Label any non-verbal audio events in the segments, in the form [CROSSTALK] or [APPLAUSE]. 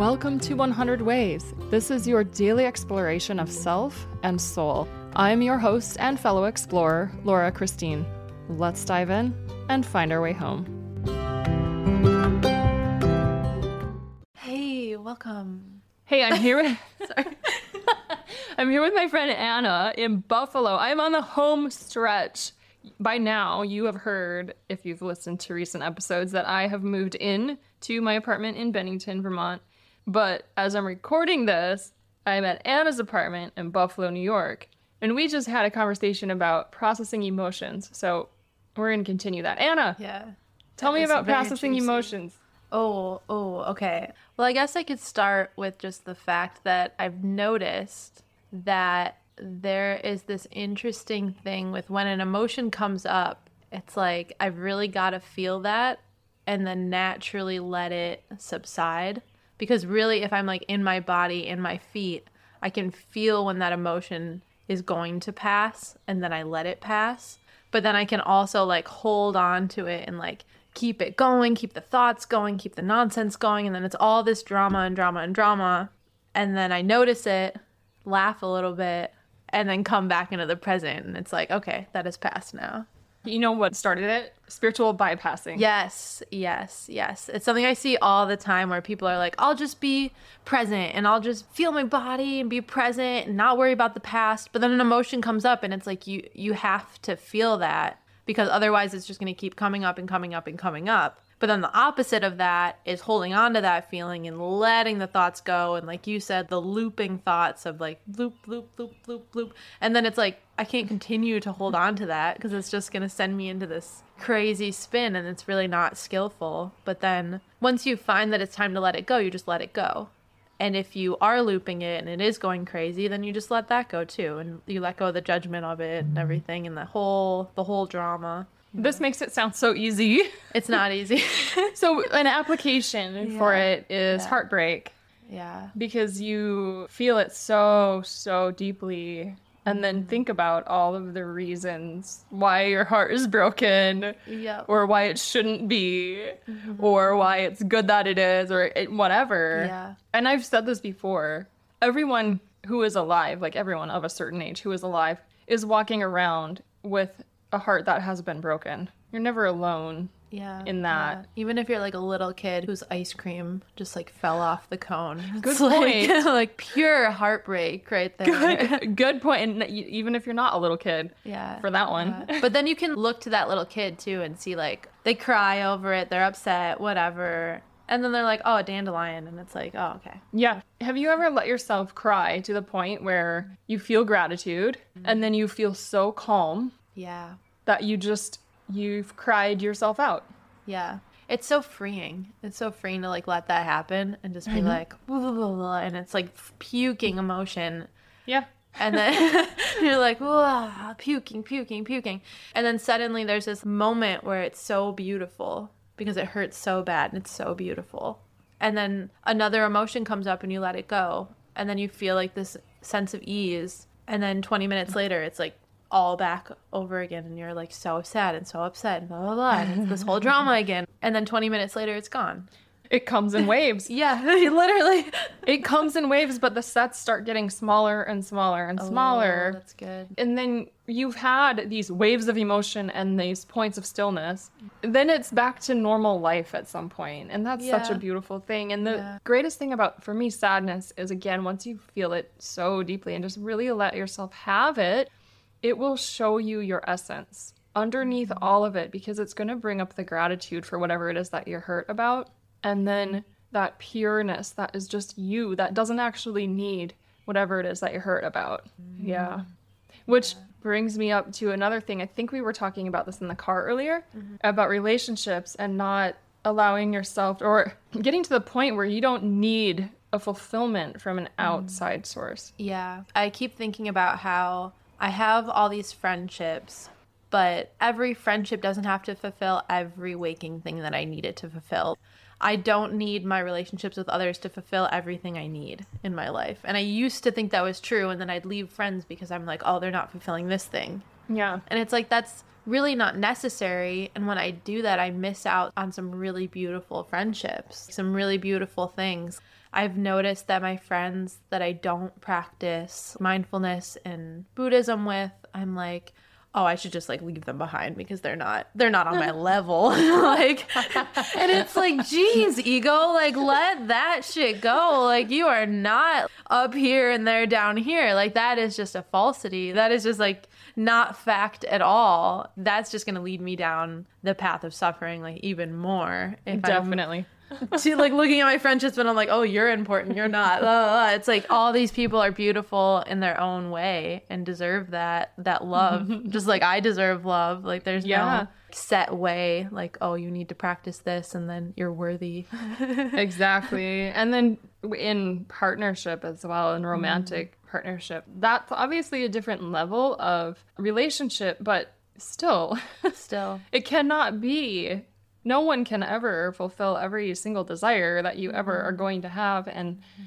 Welcome to 100 Ways. This is your daily exploration of self and soul. I'm your host and fellow explorer, Laura Christine. Let's dive in and find our way home. Hey, welcome. Hey, I'm here with [LAUGHS] Sorry. [LAUGHS] I'm here with my friend Anna in Buffalo. I'm on the home stretch. By now, you have heard if you've listened to recent episodes that I have moved in to my apartment in Bennington, Vermont but as I'm recording this, I'm at Anna's apartment in Buffalo, New York, and we just had a conversation about processing emotions. So we're going to continue that. Anna. Yeah. Tell me about processing emotions. Oh, oh, okay. Well, I guess I could start with just the fact that I've noticed that there is this interesting thing with when an emotion comes up, it's like I've really got to feel that and then naturally let it subside because really if i'm like in my body in my feet i can feel when that emotion is going to pass and then i let it pass. But then i can also like hold on to it and like keep it going keep the thoughts going keep the nonsense going and then it's all this drama and drama and drama. And then i notice it laugh a little bit and then come back into the present and it's like okay that has passed now you know what started it? Spiritual bypassing. Yes, yes, yes. It's something I see all the time where people are like, I'll just be present and I'll just feel my body and be present and not worry about the past. But then an emotion comes up and it's like you you have to feel that because otherwise it's just going to keep coming up and coming up and coming up. But then the opposite of that is holding on to that feeling and letting the thoughts go. And like you said, the looping thoughts of like loop, loop, loop, loop, loop. And then it's like, I can't continue to hold on to that because it's just going to send me into this crazy spin and it's really not skillful. But then once you find that it's time to let it go, you just let it go. And if you are looping it and it is going crazy, then you just let that go too. And you let go of the judgment of it and everything and the whole the whole drama. This makes it sound so easy. [LAUGHS] It's not easy. [LAUGHS] so an application [LAUGHS] yeah. for it is yeah. heartbreak. Yeah. Because you feel it so so deeply and then mm-hmm. think about all of the reasons why your heart is broken yep. or why it shouldn't be mm-hmm. or why it's good that it is or it, whatever yeah and i've said this before everyone who is alive like everyone of a certain age who is alive is walking around with a heart that has been broken. You're never alone. Yeah. In that. Yeah. Even if you're like a little kid whose ice cream just like fell off the cone. Good [LAUGHS] point. Like, [LAUGHS] like pure heartbreak right there. Good, [LAUGHS] good point. And even if you're not a little kid. Yeah. For that one. Yeah. But then you can look to that little kid too and see like they cry over it, they're upset, whatever. And then they're like, oh, a dandelion. And it's like, oh, okay. Yeah. Have you ever let yourself cry to the point where you feel gratitude mm-hmm. and then you feel so calm yeah. That you just you've cried yourself out. Yeah. It's so freeing. It's so freeing to like let that happen and just be mm-hmm. like blah, blah, blah, and it's like puking emotion. Yeah. And then [LAUGHS] you're like, puking, puking, puking. And then suddenly there's this moment where it's so beautiful because it hurts so bad and it's so beautiful. And then another emotion comes up and you let it go. And then you feel like this sense of ease. And then 20 minutes later, it's like all back over again and you're like so sad and so upset and blah blah blah and it's this whole drama again. And then 20 minutes later it's gone. It comes in waves. [LAUGHS] Yeah [LAUGHS] literally. It comes in waves but the sets start getting smaller and smaller and smaller. Oh, that's good. And then you've had these waves of emotion and these points of stillness. Then it's back to normal life at some point and that's yeah. such a beautiful thing. And the yeah. greatest thing about for me sadness is again once you feel it so deeply and just really let yourself have it it will show you your essence underneath all of it because it's going to bring up the gratitude for whatever it is that you're hurt about. And then that pureness that is just you that doesn't actually need whatever it is that you're hurt about. Mm-hmm. Yeah. Which yeah. brings me up to another thing. I think we were talking about this in the car earlier mm-hmm. about relationships and not allowing yourself or getting to the point where you don't need a fulfillment from an mm. outside source. Yeah. I keep thinking about how I have all these friendships, but every friendship doesn't have to fulfill every waking thing that I need it to fulfill. I don't need my relationships with others to fulfill everything I need in my life. And I used to think that was true. And then I'd leave friends because I'm like, oh, they're not fulfilling this thing. Yeah. And it's like, that's really not necessary. And when I do that, I miss out on some really beautiful friendships, some really beautiful things. I've noticed that my friends that I don't practice mindfulness and Buddhism with, I'm like, oh i should just like leave them behind because they're not they're not on my [LAUGHS] level. [LAUGHS] Like and it's like [LAUGHS] geez ego like let that shit go. Like you are not up here and they're down here. Like that is just a falsity. That is just like not fact at all. That's just going to lead me down the path of suffering like even more definitely I'm, to like looking at my friendships and I'm like, oh, you're important, you're not. Blah, blah, blah. It's like all these people are beautiful in their own way and deserve that that love, [LAUGHS] just like I deserve love. Like there's yeah. no set way, like oh, you need to practice this and then you're worthy. [LAUGHS] exactly, and then in partnership as well, in romantic mm. partnership, that's obviously a different level of relationship, but still, [LAUGHS] still, it cannot be no one can ever fulfill every single desire that you ever are mm-hmm. going to have and mm-hmm.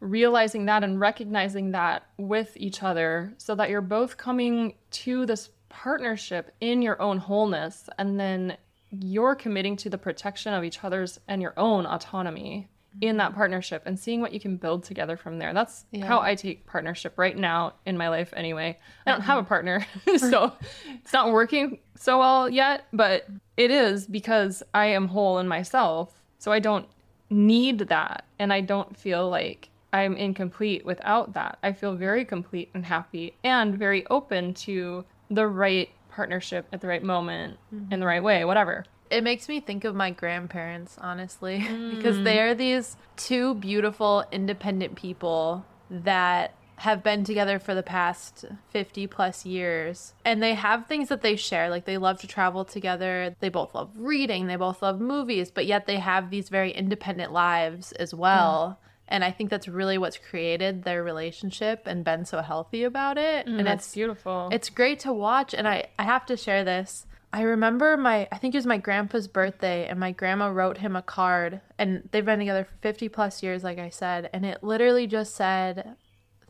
realizing that and recognizing that with each other so that you're both coming to this partnership in your own wholeness and then you're committing to the protection of each other's and your own autonomy in that partnership and seeing what you can build together from there. That's yeah. how I take partnership right now in my life anyway. I don't have a partner, [LAUGHS] so it's not working so well yet, but it is because I am whole in myself. So I don't need that and I don't feel like I'm incomplete without that. I feel very complete and happy and very open to the right partnership at the right moment mm-hmm. in the right way, whatever it makes me think of my grandparents, honestly, [LAUGHS] mm. because they are these two beautiful, independent people that have been together for the past 50 plus years. And they have things that they share like they love to travel together. They both love reading. They both love movies but yet they have these very independent lives as well. Mm. and i think that's really what's created their relationship and been so healthy about it. Mm, and it's beautiful. it's great to watch. And i i have to share this I remember my I think it was my grandpa's birthday and my grandma wrote him a card and they've been together for 50 plus years like I said and it literally just said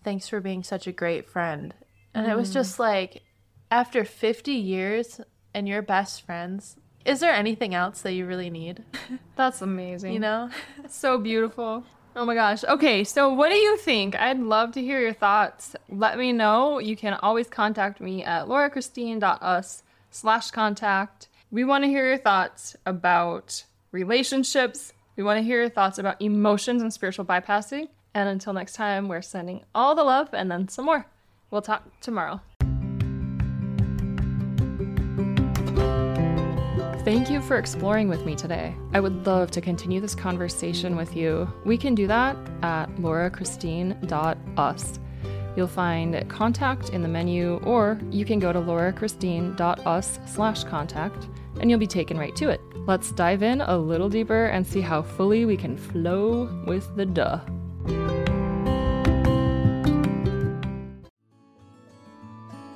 thanks for being such a great friend. And mm. it was mm. just like after 50 years and you're best friends, is there anything else that you really need? [LAUGHS] That's amazing. You know? [LAUGHS] so beautiful. Oh my gosh. Okay, so what do you think? I'd love to hear your thoughts. Let me know. You can always contact me at laurachristine.us slash contact. We want to hear your thoughts about relationships. We want to hear your thoughts about emotions and spiritual bypassing. And until next time, we're sending all the love and then some more. We'll talk tomorrow. Thank you for exploring with me today. I would love to continue this conversation with you. We can do that at laurachristine.us. You'll find contact in the menu, or you can go to laurachristine.us slash contact and you'll be taken right to it. Let's dive in a little deeper and see how fully we can flow with the duh.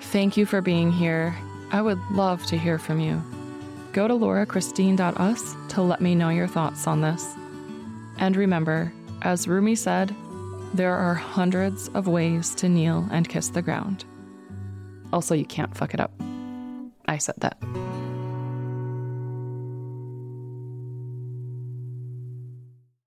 Thank you for being here. I would love to hear from you. Go to laurachristine.us to let me know your thoughts on this. And remember, as Rumi said, there are hundreds of ways to kneel and kiss the ground. Also, you can't fuck it up. I said that.